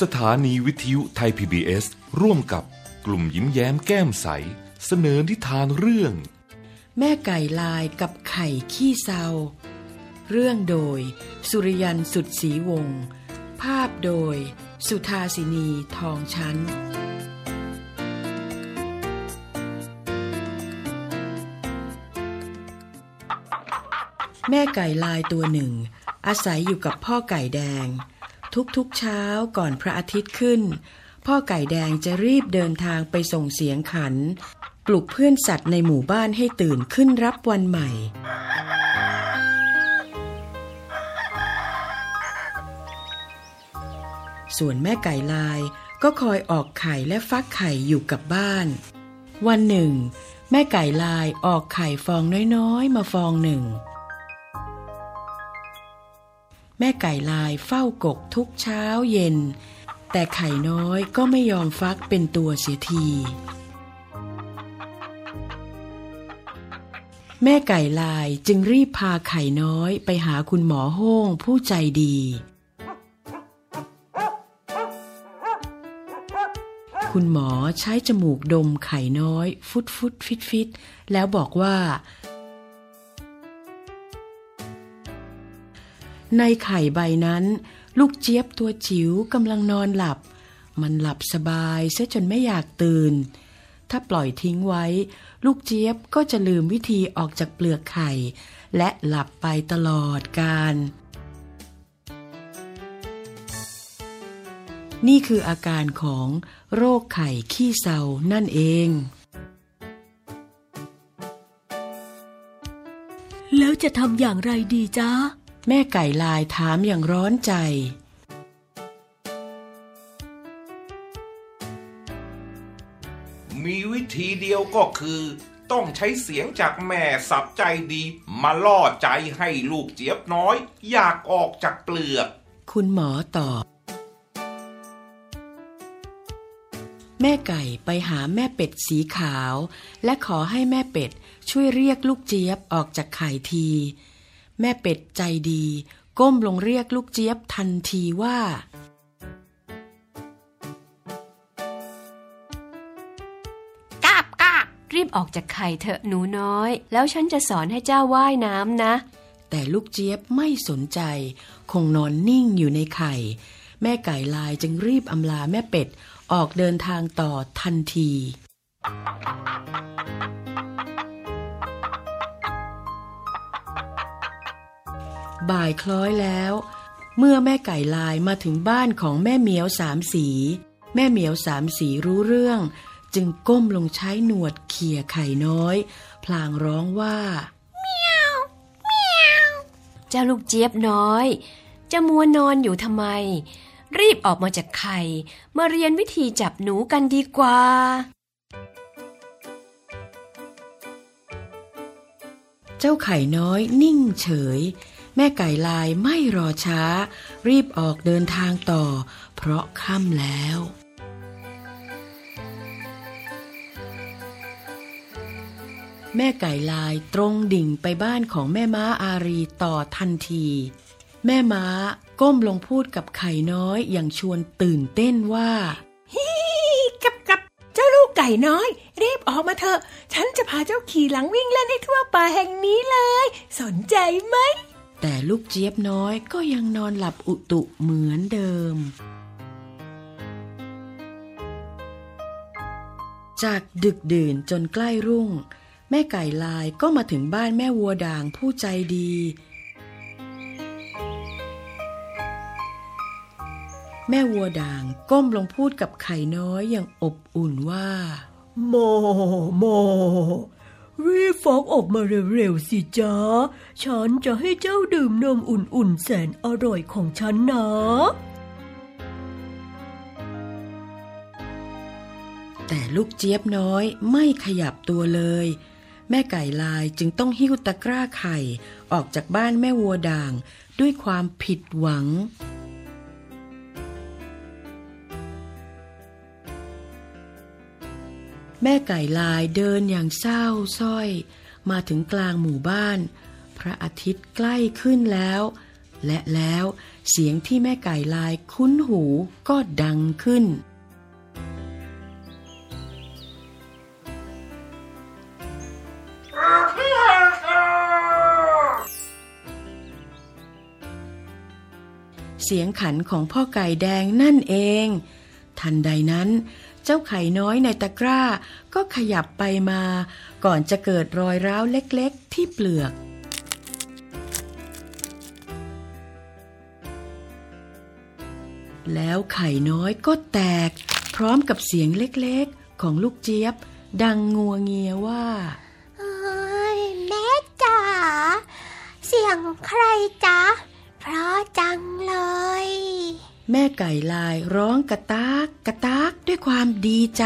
สถานีวิทยุไทย PBS ร่วมกับกลุ่มยิ้มแย้มแก้มใส เสนอนิทานเรื่อง แม่ไก่ลายกับไข่ขี้เศร้าเรื่องโดย สุริยันสุดศรีวงศ์ภาพโดย สุธาสินีทองชั้น แม่ไก่ลายตัวหนึ่ง อาศัยอยู่กับพ่อไก่แดง ทุกๆเช้าก่อนพระอาทิตย์ขึ้น พ่อไก่แดงจะรีบเดินทางไปส่งเสียงขัน ปลุกเพื่อนสัตว์ในหมู่บ้านให้ตื่นขึ้นรับวันใหม่ ส่วนแม่ไก่ลายก็คอยออกไข่และฟักไข่อยู่กับบ้าน วันหนึ่ง แม่ไก่ลายออกไข่ฟองน้อยๆ มาฟองหนึ่ง แม่ไก่ลายเฝ้ากกทุกเช้าเย็น แต่ไข่น้อยก็ไม่ยอมฟักเป็นตัวเสียที แม่ไก่ลายจึงรีบพาไข่น้อยไปหาคุณหมอโฮ่งผู้ใจดี คุณหมอใช้จมูกดมไข่น้อย ฟุดฟุดฟิตฟิตแล้วบอกว่า ในไข่ใบนั้น ลูกเจี๊ยบตัวจิ๋วกำลังนอนหลับ มันหลับสบายเสียจนไม่อยากตื่น ถ้าปล่อยทิ้งไว้ ลูกเจี๊ยบก็จะลืมวิธีออกจากเปลือกไข่ และหลับไปตลอดกาลนี่คืออาการของโรคไข่ขี้เศร้านั่นเองแล้วจะทำอย่างไรดีจ๊ะ แม่ไก่ลายถามอย่างร้อนใจ มีวิธีเดียวก็คือ ต้องใช้เสียงจากแม่สับใจดี มาล่อใจให้ลูกเจี๊ยบน้อย อยากออกจากเปลือก คุณหมอตอบ แม่ไก่ไปหาแม่เป็ดสีขาว และขอให้แม่เป็ดช่วยเรียกลูกเจี๊ยบออกจากไข่ที แม่เป็ดใจดี ก้มลงเรียกลูกเจี๊ยบทันทีว่า กาบกาบรีบออกจากไข่เถอะหนูน้อย แล้วฉันจะสอนให้เจ้าว่ายน้ำนะ แต่ลูกเจี๊ยบไม่สนใจ คงนอนนิ่งอยู่ในไข่ แม่ไก่ลายจึงรีบอำลาแม่เป็ด ออกเดินทางต่อทันที บ่ายคล้อยแล้ว เมื่อแม่ไก่ลายมาถึงบ้านของแม่เหมียวสามสี แม่เหมียวสามสีรู้เรื่อง จึงก้มลงใช้หนวดเขี่ยไข่น้อย พลางร้องว่าเจ้าลูกเจี๊ยบน้อย จะมัวนอนอยู่ทำไม รีบออกมาจากไข่มาเรียนวิธีจับหนูกันดีกว่าเจ้าไข่น้อยนิ่งเฉย แม่ไก่ลายไม่รอช้า รีบออกเดินทางต่อ เพราะค่ำแล้วแม่ไก่ลายตรงดิ่งไปบ้านของแม่ม้าอารีต่อทันที แม่ม้าก้มลงพูดกับไข่น้อยอย่างชวนตื่นเต้นว่ากับกับเจ้าลูกไก่น้อย รีบออกมาเถอะ ฉันจะพาเจ้าขี่หลังวิ่งเล่นให้ทั่วป่าแห่งนี้เลย สนใจไหม แต่ลูกเจี๊ยบน้อยก็ยังนอนหลับอุตุเหมือนเดิม จากดึกดื่นจนใกล้รุ่ง แม่ไก่ลายก็มาถึงบ้านแม่วัวด่างผู้ใจดี แม่วัวด่างก้มลงพูดกับไข่น้อยอย่างอบอุ่นว่า โม โม รีบฟอกออกมาเร็วๆสิจ๊ะ ฉันจะให้เจ้าดื่มนมอุ่นๆแสนอร่อยของฉันนะแต่ลูกเจี๊ยบน้อยไม่ขยับตัวเลย แม่ไก่ลายจึงต้องหิ้วตะกร้าไข่ ออกจากบ้านแม่วัวด่างด้วยความผิดหวัง แม่ไก่ลายเดินอย่างเศร้าสร้อย มาถึงกลางหมู่บ้าน พระอาทิตย์ใกล้ขึ้นแล้ว และแล้วเสียงที่แม่ไก่ลายคุ้นหูก็ดังขึ้น เสียงขันของพ่อไก่แดงนั่นเอง ทันใดนั้น เจ้าไข่น้อยในตะกร้าก็ขยับไปมา ก่อนจะเกิดรอยร้าวเล็กๆ ที่เปลือก แล้วไข่น้อยก็แตก พร้อมกับเสียงเล็กๆ ของลูกเจี๊ยบ ดังงัวเงียว่าแม่จ๋าเสียงใครจ๊ะเพราะจังเลย แม่ไก่ลายร้องกระตากกระตากด้วยความดีใจ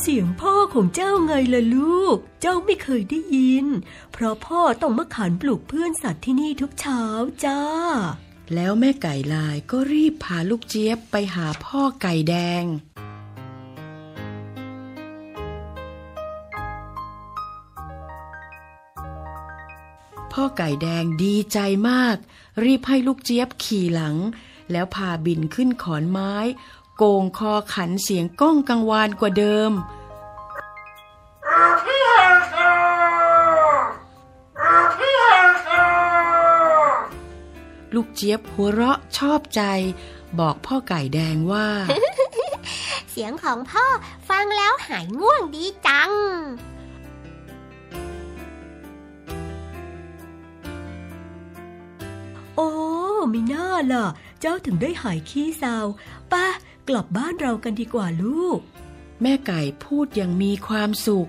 เสียงพ่อของเจ้าไงล่ะลูก เจ้าไม่เคยได้ยิน เพราะพ่อต้องมาขันปลูกเพื่อนสัตว์ที่นี่ทุกเช้าจ้า แล้วแม่ไก่ลายก็รีบพาลูกเจี๊ยบไปหาพ่อไก่แดง พ่อไก่แดงดีใจมาก รีบให้ลูกเจี๊ยบขี่หลัง แล้วพาบินขึ้นขอนไม้ โกงคอขันเสียงก้องกังวานกว่าเดิม ลูกเจี๊ยบหัวเราะชอบใจ บอกพ่อไก่แดงว่า เสียงของพ่อฟังแล้วหายง่วงดีจัง โอ้มีหน้าล่ะ เจ้าถึงได้หายขี้เศร้าป้ากลับบ้านเรากันดีกว่าลูก แม่ไก่พูดอย่างมีความสุข